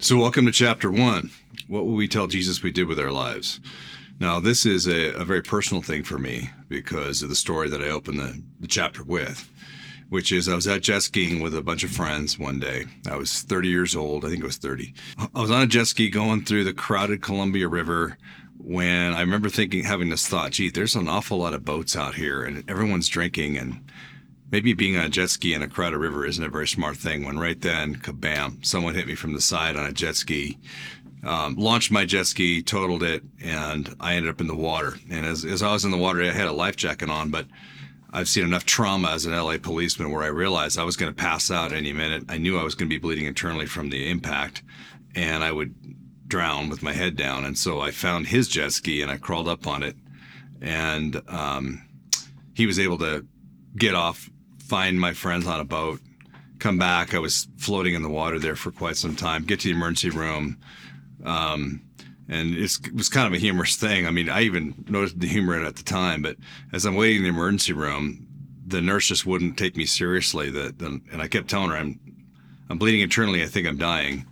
So, welcome to chapter one. What will we tell Jesus we did with our lives? Now, this is a, a very personal thing for me because of the story that I opened the, the chapter with, which is I was at jet skiing with a bunch of friends one day. I was 30 years old. I think it was 30. I was on a jet ski going through the crowded Columbia River when I remember thinking, having this thought, gee, there's an awful lot of boats out here and everyone's drinking and maybe being on a jet ski in a crowded river isn't a very smart thing when right then, kabam, someone hit me from the side on a jet ski. Um, launched my jet ski, totaled it, and I ended up in the water. And as, as I was in the water, I had a life jacket on, but I've seen enough trauma as an LA policeman where I realized I was going to pass out any minute. I knew I was going to be bleeding internally from the impact, and I would drown with my head down. And so I found his jet ski and I crawled up on it, and um, he was able to get off find my friends on a boat, come back. I was floating in the water there for quite some time. Get to the emergency room, um, and it was kind of a humorous thing. I mean, I even noticed the humor in it at the time. But as I'm waiting in the emergency room, the nurse just wouldn't take me seriously. That and I kept telling her I'm I'm bleeding internally. I think I'm dying,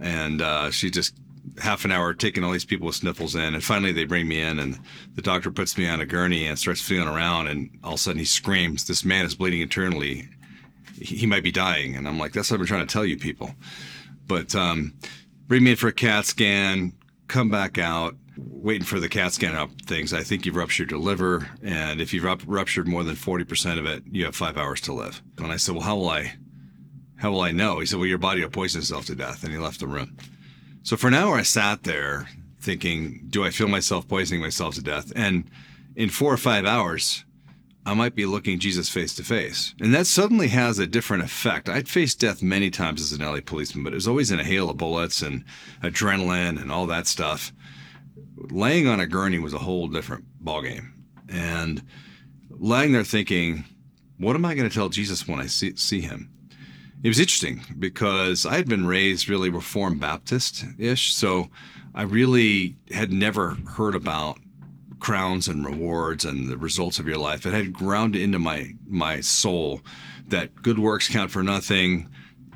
and uh, she just half an hour taking all these people with sniffles in, and finally they bring me in, and the doctor puts me on a gurney and starts feeling around, and all of a sudden he screams, "This man is bleeding internally. He might be dying." And I'm like, "That's what I'm trying to tell you, people." But um, bring me in for a CAT scan, come back out, waiting for the CAT scan up things. I think you've ruptured your liver, and if you've ruptured more than 40% of it, you have five hours to live. And I said, "Well, how will I?" How will I know? He said, Well, your body will poison itself to death. And he left the room. So for an hour, I sat there thinking, do I feel myself poisoning myself to death? And in four or five hours, I might be looking Jesus face to face. And that suddenly has a different effect. I'd faced death many times as an LA policeman, but it was always in a hail of bullets and adrenaline and all that stuff. Laying on a gurney was a whole different ballgame. And lying there thinking, what am I going to tell Jesus when I see, see him? It was interesting because I had been raised really Reformed Baptist ish. So I really had never heard about crowns and rewards and the results of your life. It had ground into my my soul that good works count for nothing.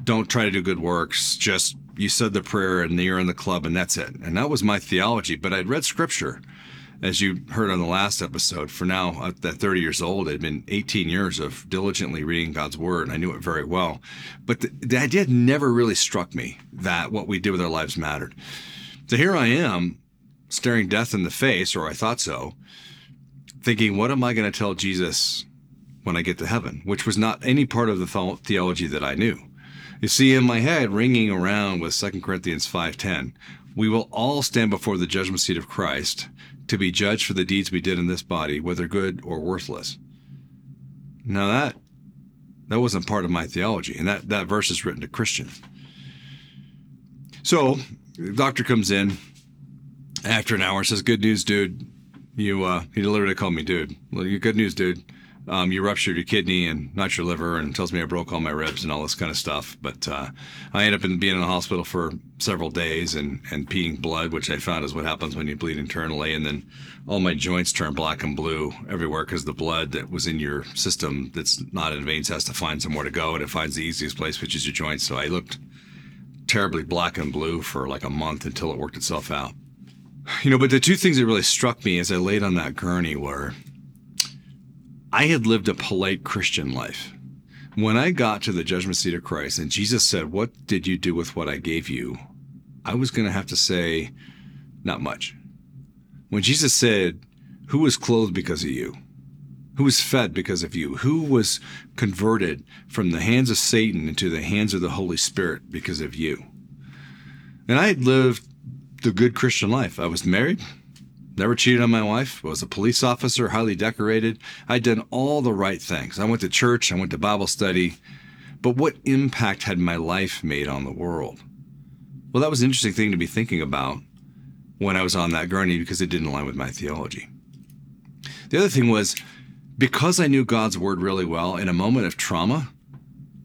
Don't try to do good works. Just you said the prayer and you're in the club and that's it. And that was my theology. But I'd read scripture as you heard on the last episode, for now uh, at 30 years old, it had been 18 years of diligently reading God's word, and I knew it very well. But the, the idea never really struck me that what we did with our lives mattered. So here I am, staring death in the face, or I thought so, thinking, what am I going to tell Jesus when I get to heaven? Which was not any part of the theology that I knew. You see, in my head, ringing around with 2 Corinthians 5.10, we will all stand before the judgment seat of Christ to be judged for the deeds we did in this body, whether good or worthless. Now that that wasn't part of my theology, and that, that verse is written to Christians. So the doctor comes in after an hour says, Good news, dude. You uh he literally called me dude. Well, good news, dude um, you ruptured your kidney and not your liver, and tells me I broke all my ribs and all this kind of stuff. But uh, I ended up in, being in the hospital for several days and, and peeing blood, which I found is what happens when you bleed internally. And then all my joints turn black and blue everywhere because the blood that was in your system that's not in veins has to find somewhere to go, and it finds the easiest place, which is your joints. So I looked terribly black and blue for like a month until it worked itself out. You know, but the two things that really struck me as I laid on that gurney were I had lived a polite Christian life. When I got to the judgment seat of Christ and Jesus said, What did you do with what I gave you? I was going to have to say, Not much. When Jesus said, Who was clothed because of you? Who was fed because of you? Who was converted from the hands of Satan into the hands of the Holy Spirit because of you? And I had lived the good Christian life. I was married, Never cheated on my wife. Was a police officer, highly decorated. I'd done all the right things. I went to church. I went to Bible study. But what impact had my life made on the world? Well, that was an interesting thing to be thinking about when I was on that gurney because it didn't align with my theology. The other thing was because I knew God's word really well, in a moment of trauma,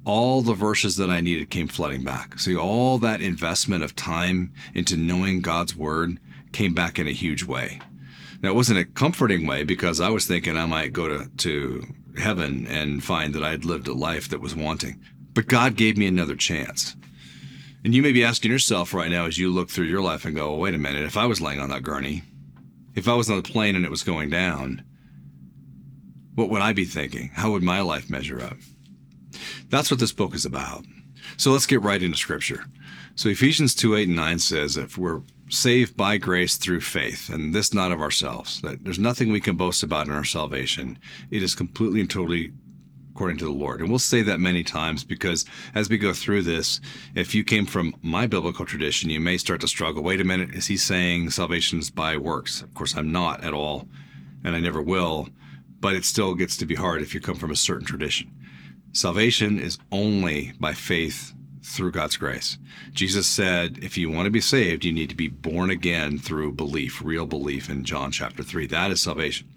all the verses that I needed came flooding back. See, all that investment of time into knowing God's word came back in a huge way. Now, it wasn't a comforting way because I was thinking I might go to, to heaven and find that I had lived a life that was wanting. But God gave me another chance. And you may be asking yourself right now as you look through your life and go, well, wait a minute, if I was laying on that gurney, if I was on the plane and it was going down, what would I be thinking? How would my life measure up? That's what this book is about. So let's get right into scripture. So Ephesians 2 8 and 9 says, if we're saved by grace through faith, and this not of ourselves, that there's nothing we can boast about in our salvation, it is completely and totally according to the Lord. And we'll say that many times because as we go through this, if you came from my biblical tradition, you may start to struggle. Wait a minute, is he saying salvation is by works? Of course, I'm not at all, and I never will, but it still gets to be hard if you come from a certain tradition. Salvation is only by faith through God's grace. Jesus said, if you want to be saved, you need to be born again through belief, real belief in John chapter 3. That is salvation.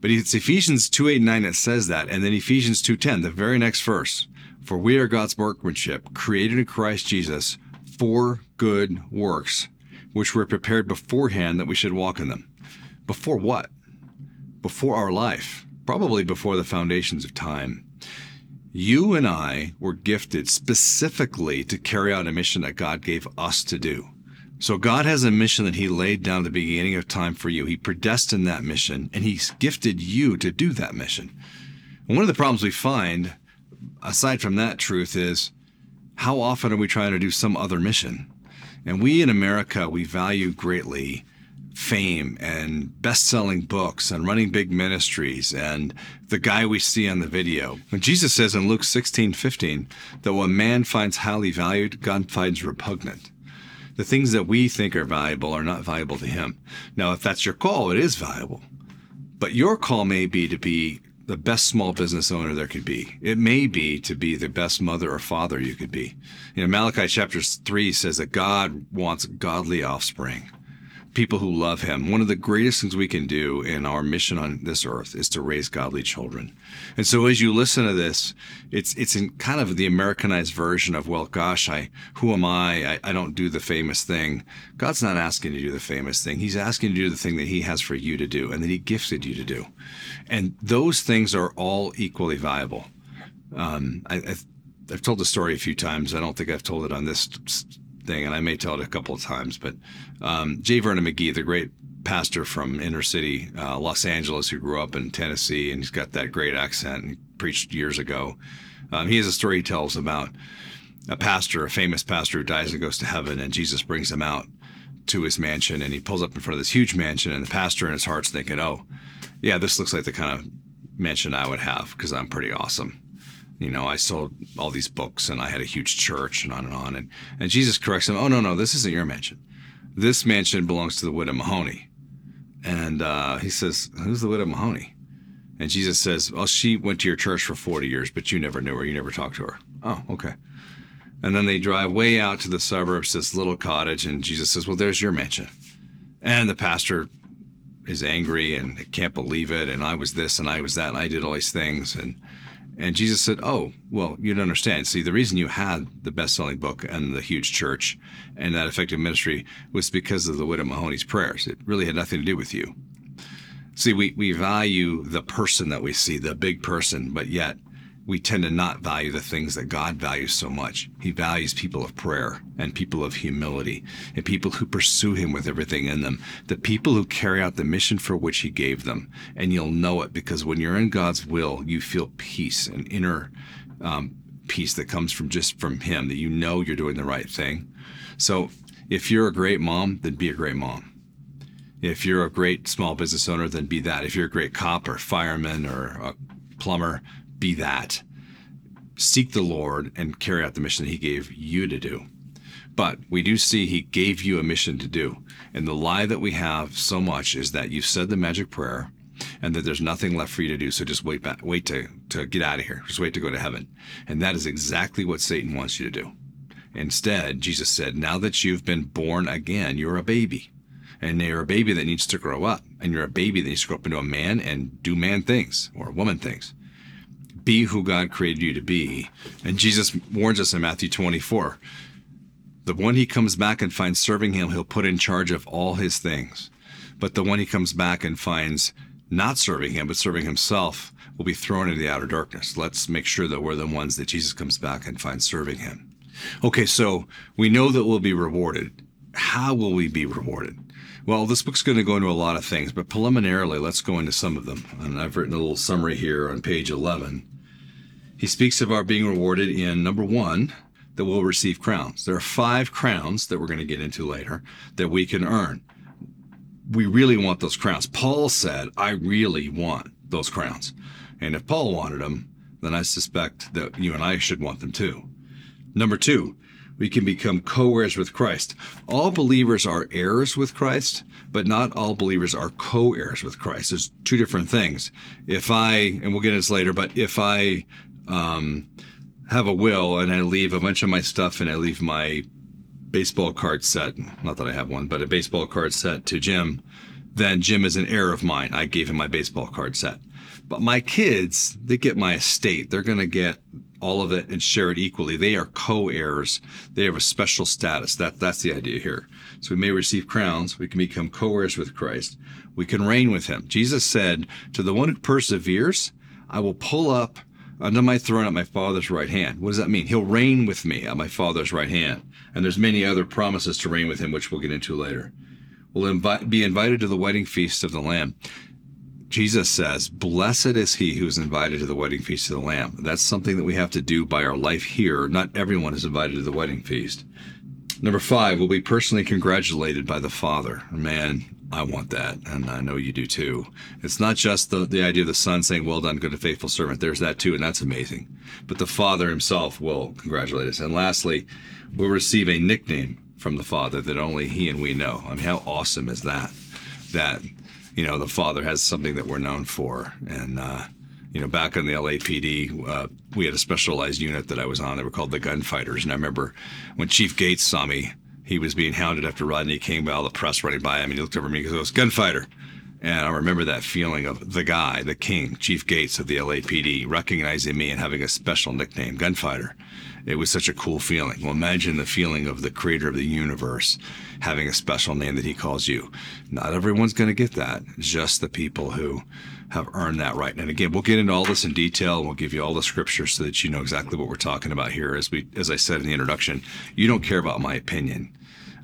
But it's Ephesians 2 8 9 that says that. And then Ephesians 2 10, the very next verse. For we are God's workmanship, created in Christ Jesus for good works, which were prepared beforehand that we should walk in them. Before what? Before our life, probably before the foundations of time. You and I were gifted specifically to carry out a mission that God gave us to do. So God has a mission that he laid down at the beginning of time for you. He predestined that mission and he's gifted you to do that mission. And one of the problems we find, aside from that truth, is how often are we trying to do some other mission? And we in America, we value greatly fame and best-selling books and running big ministries and the guy we see on the video. When Jesus says in Luke 16, 15, that when man finds highly valued, God finds repugnant. The things that we think are valuable are not valuable to him. Now, if that's your call, it is valuable. But your call may be to be the best small business owner there could be. It may be to be the best mother or father you could be. You know, Malachi chapter 3 says that God wants godly offspring people who love him. One of the greatest things we can do in our mission on this earth is to raise godly children. And so as you listen to this, it's it's in kind of the Americanized version of, well, gosh, I who am I? I, I don't do the famous thing. God's not asking you to do the famous thing. He's asking you to do the thing that he has for you to do and that he gifted you to do. And those things are all equally valuable. Um, I, I've, I've told the story a few times. I don't think I've told it on this thing, and I may tell it a couple of times, but um, J. Vernon McGee, the great pastor from inner city uh, Los Angeles who grew up in Tennessee, and he's got that great accent and preached years ago. Um, he has a story he tells about a pastor, a famous pastor who dies and goes to heaven, and Jesus brings him out to his mansion, and he pulls up in front of this huge mansion, and the pastor in his heart's thinking, "Oh, yeah, this looks like the kind of mansion I would have because I'm pretty awesome." You know, I sold all these books and I had a huge church and on and on. And, and Jesus corrects him, oh, no, no, this isn't your mansion. This mansion belongs to the widow Mahoney. And uh, he says, who's the widow Mahoney? And Jesus says, well, she went to your church for 40 years, but you never knew her. You never talked to her. Oh, okay. And then they drive way out to the suburbs, this little cottage, and Jesus says, well, there's your mansion. And the pastor is angry and can't believe it. And I was this and I was that and I did all these things. And and Jesus said, Oh, well, you don't understand. See, the reason you had the best selling book and the huge church and that effective ministry was because of the widow Mahoney's prayers. It really had nothing to do with you. See, we, we value the person that we see, the big person, but yet we tend to not value the things that God values so much. He values people of prayer and people of humility and people who pursue Him with everything in them, the people who carry out the mission for which He gave them. And you'll know it because when you're in God's will, you feel peace and inner um, peace that comes from just from Him, that you know you're doing the right thing. So if you're a great mom, then be a great mom. If you're a great small business owner, then be that. If you're a great cop or fireman or a plumber, be that. Seek the Lord and carry out the mission that He gave you to do. But we do see He gave you a mission to do. And the lie that we have so much is that you've said the magic prayer and that there's nothing left for you to do. So just wait back, wait to, to get out of here. Just wait to go to heaven. And that is exactly what Satan wants you to do. Instead, Jesus said, now that you've been born again, you're a baby. And you're a baby that needs to grow up. And you're a baby that needs to grow up into a man and do man things or woman things be who God created you to be. And Jesus warns us in Matthew 24 the one he comes back and finds serving him, he'll put in charge of all his things. But the one he comes back and finds not serving him, but serving himself, will be thrown into the outer darkness. Let's make sure that we're the ones that Jesus comes back and finds serving him. Okay, so we know that we'll be rewarded. How will we be rewarded? Well, this book's going to go into a lot of things, but preliminarily, let's go into some of them. And I've written a little summary here on page 11. He speaks of our being rewarded in number one, that we'll receive crowns. There are five crowns that we're going to get into later that we can earn. We really want those crowns. Paul said, I really want those crowns. And if Paul wanted them, then I suspect that you and I should want them too. Number two, we can become co heirs with Christ. All believers are heirs with Christ, but not all believers are co heirs with Christ. There's two different things. If I, and we'll get into this later, but if I um, have a will and I leave a bunch of my stuff and I leave my baseball card set, not that I have one, but a baseball card set to Jim, then Jim is an heir of mine. I gave him my baseball card set. But my kids, they get my estate. They're going to get all of it and share it equally. They are co-heirs. They have a special status. That that's the idea here. So we may receive crowns. We can become co-heirs with Christ. We can reign with him. Jesus said, to the one who perseveres, I will pull up under my throne at my father's right hand. What does that mean? He'll reign with me at my father's right hand. And there's many other promises to reign with him, which we'll get into later. We'll be invited to the wedding feast of the Lamb. Jesus says, Blessed is he who is invited to the wedding feast of the Lamb. That's something that we have to do by our life here. Not everyone is invited to the wedding feast. Number five, we'll be personally congratulated by the Father. Man, I want that, and I know you do too. It's not just the, the idea of the Son saying, Well done, good and faithful servant. There's that too, and that's amazing. But the Father himself will congratulate us. And lastly, we'll receive a nickname from the Father that only he and we know. I mean, how awesome is that? That you know, the father has something that we're known for. And, uh, you know, back in the LAPD, uh, we had a specialized unit that I was on. They were called the Gunfighters. And I remember when Chief Gates saw me, he was being hounded after Rodney King by all the press running by him. And he looked over at me and goes, Gunfighter. And I remember that feeling of the guy, the king, Chief Gates of the LAPD, recognizing me and having a special nickname, Gunfighter. It was such a cool feeling. Well, imagine the feeling of the creator of the universe having a special name that he calls you. Not everyone's going to get that. Just the people who have earned that right. And again, we'll get into all this in detail we'll give you all the scriptures so that you know exactly what we're talking about here. As we, as I said in the introduction, you don't care about my opinion.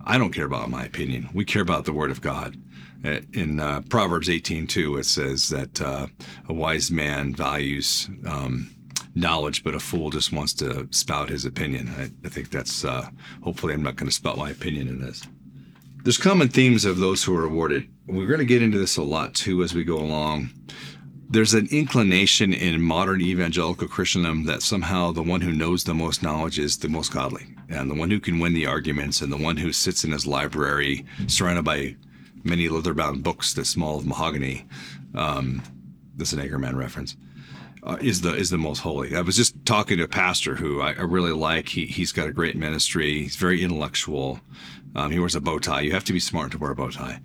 I don't care about my opinion. We care about the word of God. Uh, in uh, Proverbs 18:2, it says that uh, a wise man values um, knowledge, but a fool just wants to spout his opinion. I, I think that's uh, hopefully I'm not going to spout my opinion in this. There's common themes of those who are awarded. We're going to get into this a lot too as we go along. There's an inclination in modern evangelical Christendom that somehow the one who knows the most knowledge is the most godly, and the one who can win the arguments, and the one who sits in his library surrounded by many leather-bound books that smell of mahogany. Um, this is an Anchorman reference uh, is the is the most holy. I was just talking to a pastor who I, I really like. He he's got a great ministry. He's very intellectual. Um, he wears a bow tie. You have to be smart to wear a bow tie,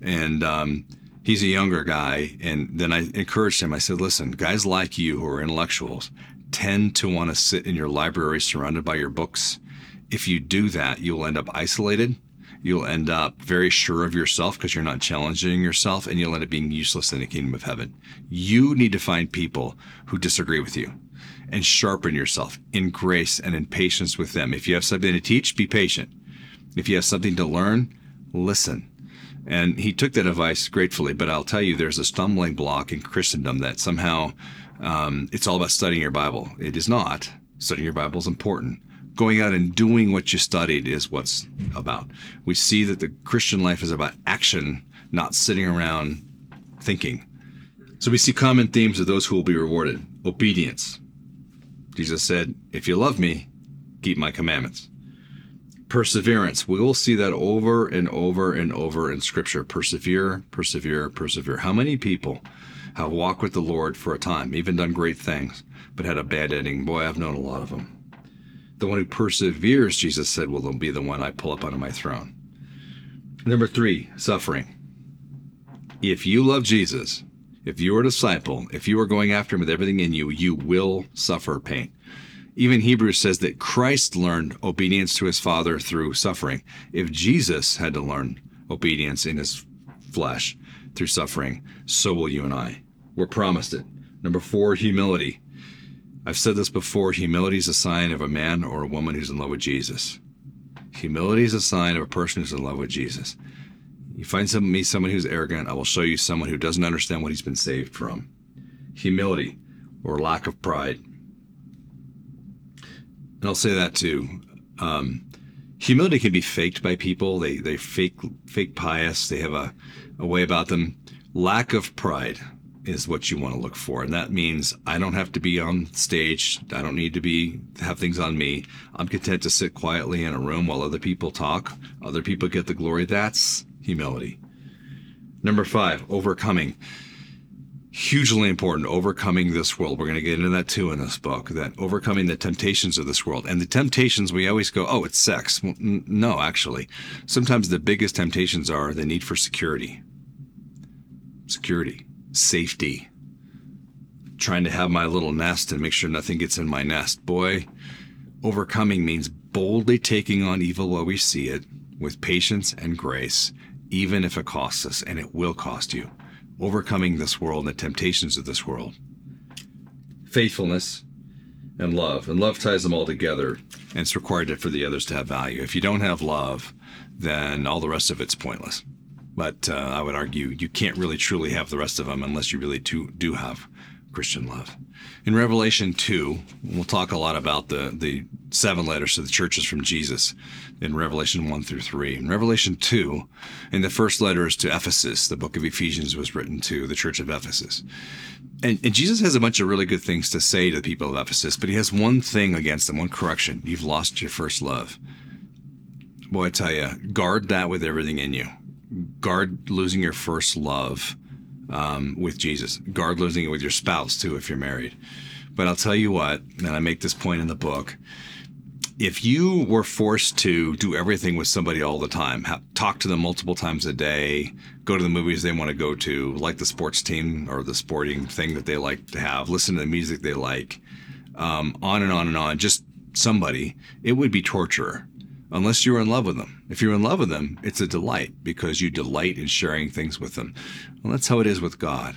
and um, he's a younger guy. And then I encouraged him. I said, "Listen, guys like you who are intellectuals tend to want to sit in your library surrounded by your books. If you do that, you'll end up isolated." you'll end up very sure of yourself because you're not challenging yourself and you'll end up being useless in the kingdom of heaven. You need to find people who disagree with you and sharpen yourself in grace and in patience with them. If you have something to teach, be patient. If you have something to learn, listen. And he took that advice gratefully, but I'll tell you, there's a stumbling block in Christendom that somehow um, it's all about studying your Bible. It is not. Studying your Bible is important going out and doing what you studied is what's about. We see that the Christian life is about action, not sitting around thinking. So we see common themes of those who will be rewarded obedience. Jesus said, If you love me, keep my commandments. Perseverance. We will see that over and over and over in Scripture. Persevere, persevere, persevere. How many people have walked with the Lord for a time, even done great things, but had a bad ending? Boy, I've known a lot of them. The one who perseveres, Jesus said, will be the one I pull up onto my throne. Number three, suffering. If you love Jesus, if you are a disciple, if you are going after him with everything in you, you will suffer pain. Even Hebrews says that Christ learned obedience to his Father through suffering. If Jesus had to learn obedience in his flesh through suffering, so will you and I. We're promised it. Number four, humility I've said this before humility is a sign of a man or a woman who's in love with Jesus. Humility is a sign of a person who's in love with Jesus. You find some, me someone who's arrogant, I will show you someone who doesn't understand what he's been saved from. Humility or lack of pride. And I'll say that too. Um, humility can be faked by people. They they fake fake pious. They have a, a way about them. Lack of pride is what you want to look for. And that means I don't have to be on stage. I don't need to be have things on me. I'm content to sit quietly in a room while other people talk. Other people get the glory. That's humility. Number five, overcoming. Hugely important, overcoming this world. We're going to get into that too in this book, that overcoming the temptations of this world. And the temptations, we always go, oh, it's sex. Well, n- no, actually. Sometimes the biggest temptations are the need for security. Security safety. Trying to have my little nest and make sure nothing gets in my nest. Boy, overcoming means boldly taking on evil while we see it with patience and grace, even if it costs us, and it will cost you. Overcoming this world and the temptations of this world. Faithfulness and love. And love ties them all together, and it's required for the others to have value. If you don't have love, then all the rest of it's pointless. But uh, I would argue you can't really truly have the rest of them unless you really do, do have Christian love. In Revelation 2, we'll talk a lot about the, the seven letters to the churches from Jesus in Revelation 1 through 3. In Revelation 2, in the first letters to Ephesus, the book of Ephesians was written to the church of Ephesus. And, and Jesus has a bunch of really good things to say to the people of Ephesus, but he has one thing against them, one correction. You've lost your first love. Boy, I tell you, guard that with everything in you guard losing your first love um, with Jesus. Guard losing it with your spouse too if you're married. But I'll tell you what, and I make this point in the book. If you were forced to do everything with somebody all the time, have, talk to them multiple times a day, go to the movies they want to go to, like the sports team or the sporting thing that they like to have, listen to the music they like, um, on and on and on, just somebody, it would be torture unless you're in love with them. If you're in love with them, it's a delight because you delight in sharing things with them. Well, that's how it is with God.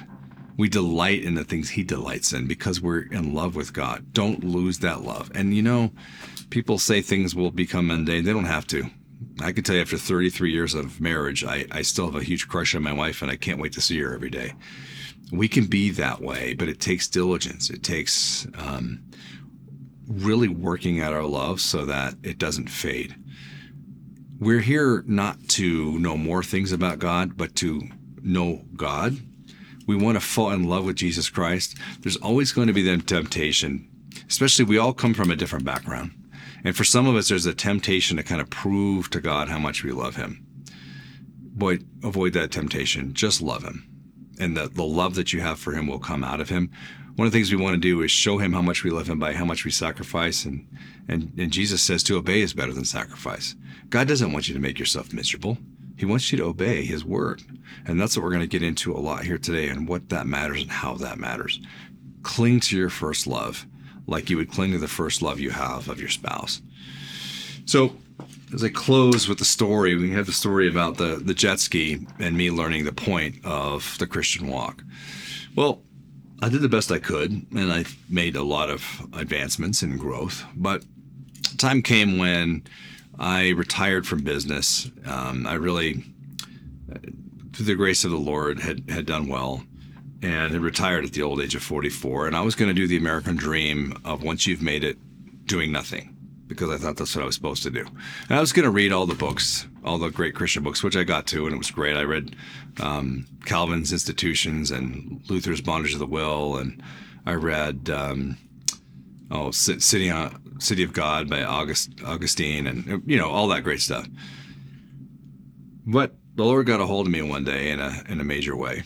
We delight in the things He delights in because we're in love with God. Don't lose that love. And you know, people say things will become mundane. They don't have to. I can tell you after 33 years of marriage, I, I still have a huge crush on my wife and I can't wait to see her every day. We can be that way, but it takes diligence. It takes um, really working at our love so that it doesn't fade. We're here not to know more things about God, but to know God. We want to fall in love with Jesus Christ. There's always going to be that temptation, especially we all come from a different background. And for some of us, there's a temptation to kind of prove to God how much we love Him. Boy, avoid that temptation. Just love Him. And the, the love that you have for Him will come out of Him one of the things we want to do is show him how much we love him by how much we sacrifice and and and Jesus says to obey is better than sacrifice. God doesn't want you to make yourself miserable. He wants you to obey his word. And that's what we're going to get into a lot here today and what that matters and how that matters. Cling to your first love like you would cling to the first love you have of your spouse. So, as I close with the story, we have the story about the, the jet ski and me learning the point of the Christian walk. Well, I did the best I could, and I made a lot of advancements and growth. But time came when I retired from business. Um, I really, through the grace of the Lord, had had done well, and had retired at the old age of 44. And I was going to do the American dream of once you've made it, doing nothing because I thought that's what I was supposed to do. And I was going to read all the books, all the great Christian books, which I got to, and it was great. I read um, Calvin's Institutions and Luther's Bondage of the Will, and I read um, oh City on, City of God by August Augustine, and you know all that great stuff. But the Lord got a hold of me one day in a in a major way.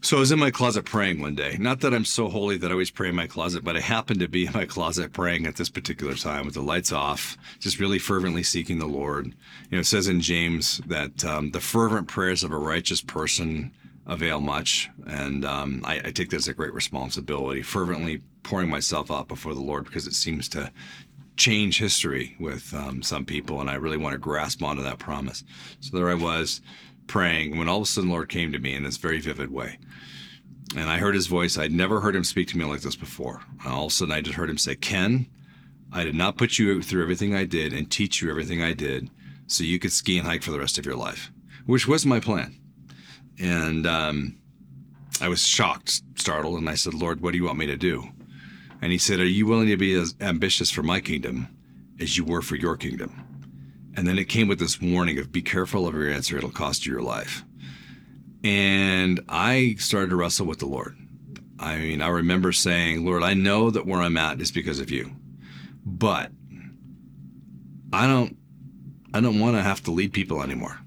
So I was in my closet praying one day. Not that I'm so holy that I always pray in my closet, but I happened to be in my closet praying at this particular time with the lights off, just really fervently seeking the Lord. You know, it says in James that um, the fervent prayers of a righteous person avail much, and um, I, I take this as a great responsibility, fervently pouring myself out before the Lord because it seems to change history with um, some people, and I really want to grasp onto that promise. So there I was praying when all of a sudden Lord came to me in this very vivid way. And I heard his voice. I'd never heard him speak to me like this before. All of a sudden, I just heard him say, Ken, I did not put you through everything I did and teach you everything I did so you could ski and hike for the rest of your life, which was my plan. And um, I was shocked, startled, and I said, Lord, what do you want me to do? And he said, Are you willing to be as ambitious for my kingdom as you were for your kingdom? And then it came with this warning of be careful of your answer, it'll cost you your life. And I started to wrestle with the Lord. I mean, I remember saying, Lord, I know that where I'm at is because of you. But I don't I don't want to have to lead people anymore.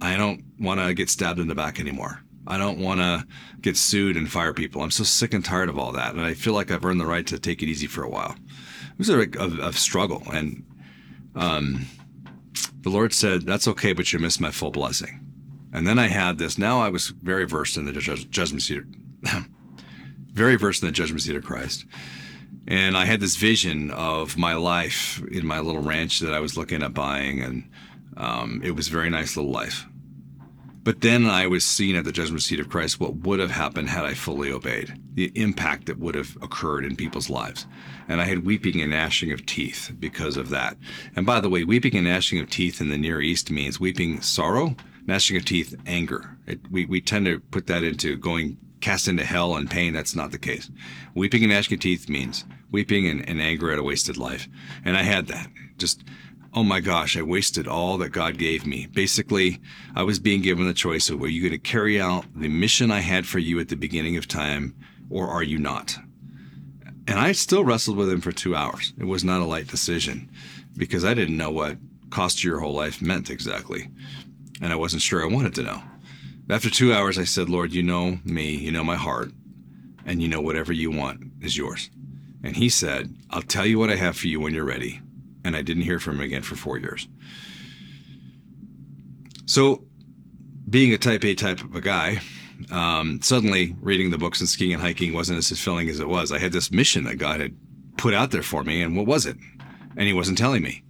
I don't want to get stabbed in the back anymore. I don't want to get sued and fire people. I'm so sick and tired of all that. And I feel like I've earned the right to take it easy for a while. It was a, a, a struggle. And um, the Lord said, That's okay, but you missed my full blessing. And then I had this. Now I was very versed in the judgment seat, very versed in the judgment seat of Christ. And I had this vision of my life in my little ranch that I was looking at buying, and um, it was a very nice little life. But then I was seeing at the judgment seat of Christ what would have happened had I fully obeyed, the impact that would have occurred in people's lives. And I had weeping and gnashing of teeth because of that. And by the way, weeping and gnashing of teeth in the Near East means weeping sorrow, gnashing of teeth anger. It, we, we tend to put that into going cast into hell and pain. That's not the case. Weeping and gnashing of teeth means weeping and, and anger at a wasted life. And I had that. Just oh my gosh, I wasted all that God gave me. Basically, I was being given the choice of were you going to carry out the mission I had for you at the beginning of time, or are you not? And I still wrestled with him for two hours. It was not a light decision because I didn't know what cost your whole life meant exactly. And I wasn't sure I wanted to know. After two hours, I said, Lord, you know me, you know my heart, and you know whatever you want is yours. And he said, I'll tell you what I have for you when you're ready and I didn't hear from him again for four years. So, being a type A type of a guy, um, suddenly reading the books and skiing and hiking wasn't as fulfilling as it was. I had this mission that God had put out there for me, and what was it? And He wasn't telling me.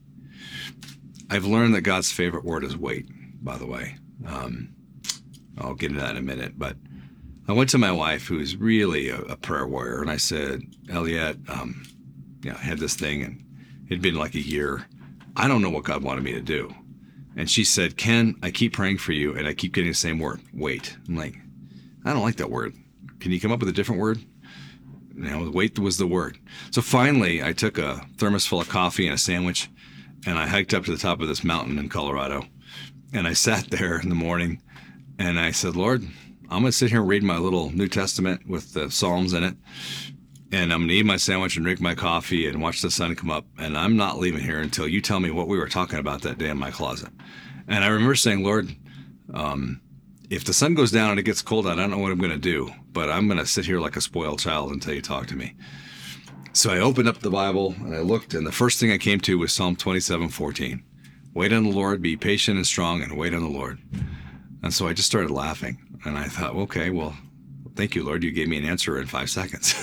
I've learned that God's favorite word is wait, by the way. Um, I'll get into that in a minute, but I went to my wife, who's really a, a prayer warrior, and I said, Elliot, um, I had this thing, and It'd been like a year. I don't know what God wanted me to do. And she said, Ken, I keep praying for you and I keep getting the same word. Wait. I'm like, I don't like that word. Can you come up with a different word? You know, wait was the word. So finally, I took a thermos full of coffee and a sandwich and I hiked up to the top of this mountain in Colorado. And I sat there in the morning and I said, Lord, I'm going to sit here and read my little New Testament with the Psalms in it and I'm gonna eat my sandwich and drink my coffee and watch the sun come up. And I'm not leaving here until you tell me what we were talking about that day in my closet. And I remember saying, Lord, um, if the sun goes down and it gets cold out, I don't know what I'm gonna do, but I'm gonna sit here like a spoiled child until you talk to me. So I opened up the Bible and I looked, and the first thing I came to was Psalm 27 14. Wait on the Lord, be patient and strong, and wait on the Lord. And so I just started laughing. And I thought, okay, well, thank you, Lord. You gave me an answer in five seconds.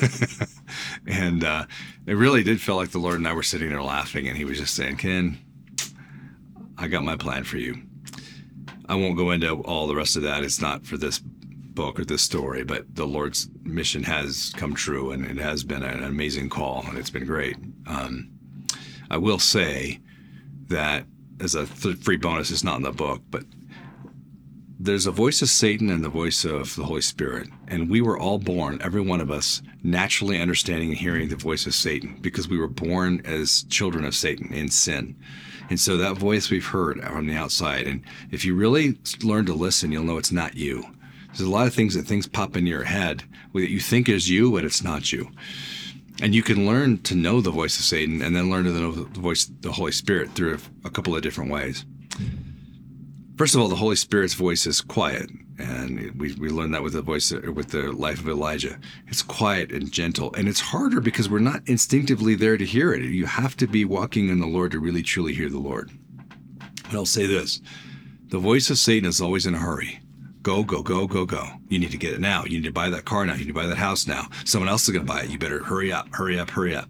and uh, it really did feel like the Lord and I were sitting there laughing, and He was just saying, Ken, I got my plan for you. I won't go into all the rest of that. It's not for this book or this story, but the Lord's mission has come true, and it has been an amazing call, and it's been great. Um, I will say that as a th- free bonus, it's not in the book, but there's a voice of Satan and the voice of the Holy Spirit. And we were all born, every one of us, naturally understanding and hearing the voice of Satan because we were born as children of Satan in sin. And so that voice we've heard on the outside. And if you really learn to listen, you'll know it's not you. There's a lot of things that things pop into your head that you think is you, but it's not you. And you can learn to know the voice of Satan and then learn to know the voice, of the Holy Spirit through a couple of different ways. First of all, the Holy Spirit's voice is quiet, and we, we learned that with the voice with the life of Elijah. It's quiet and gentle, and it's harder because we're not instinctively there to hear it. You have to be walking in the Lord to really truly hear the Lord. But I'll say this: the voice of Satan is always in a hurry. Go, go, go, go, go. You need to get it now. You need to buy that car now. You need to buy that house now. Someone else is going to buy it. You better hurry up, hurry up, hurry up.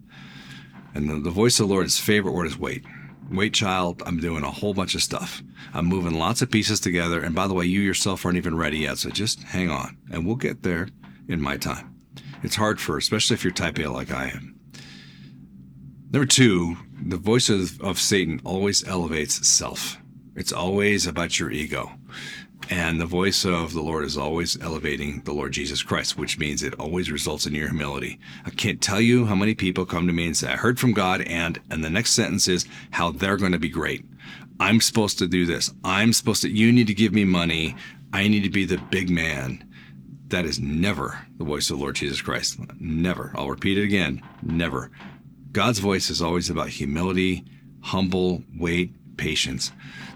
And the, the voice of the Lord, favorite word is wait. Wait, child, I'm doing a whole bunch of stuff. I'm moving lots of pieces together. And by the way, you yourself aren't even ready yet. So just hang on and we'll get there. in my time. It's hard for, especially if you're type A like I am. Number two, the voice of, of Satan always elevates self. It's always about your ego. And the voice of the Lord is always elevating the Lord Jesus Christ, which means it always results in your humility. I can't tell you how many people come to me and say, I heard from God, and and the next sentence is how they're going to be great. I'm supposed to do this. I'm supposed to, you need to give me money. I need to be the big man. That is never the voice of the Lord Jesus Christ. Never. I'll repeat it again. Never. God's voice is always about humility, humble, wait, patience.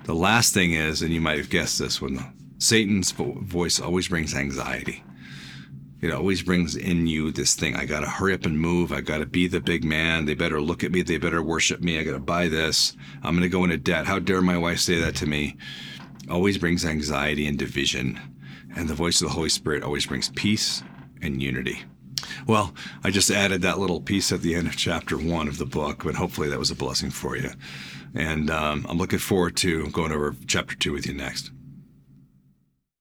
The last thing is, and you might have guessed this, when Satan's voice always brings anxiety. It always brings in you this thing. I got to hurry up and move. I got to be the big man. They better look at me. They better worship me. I got to buy this. I'm going to go into debt. How dare my wife say that to me? Always brings anxiety and division. And the voice of the Holy Spirit always brings peace and unity. Well, I just added that little piece at the end of chapter one of the book, but hopefully that was a blessing for you. And um, I'm looking forward to going over chapter two with you next.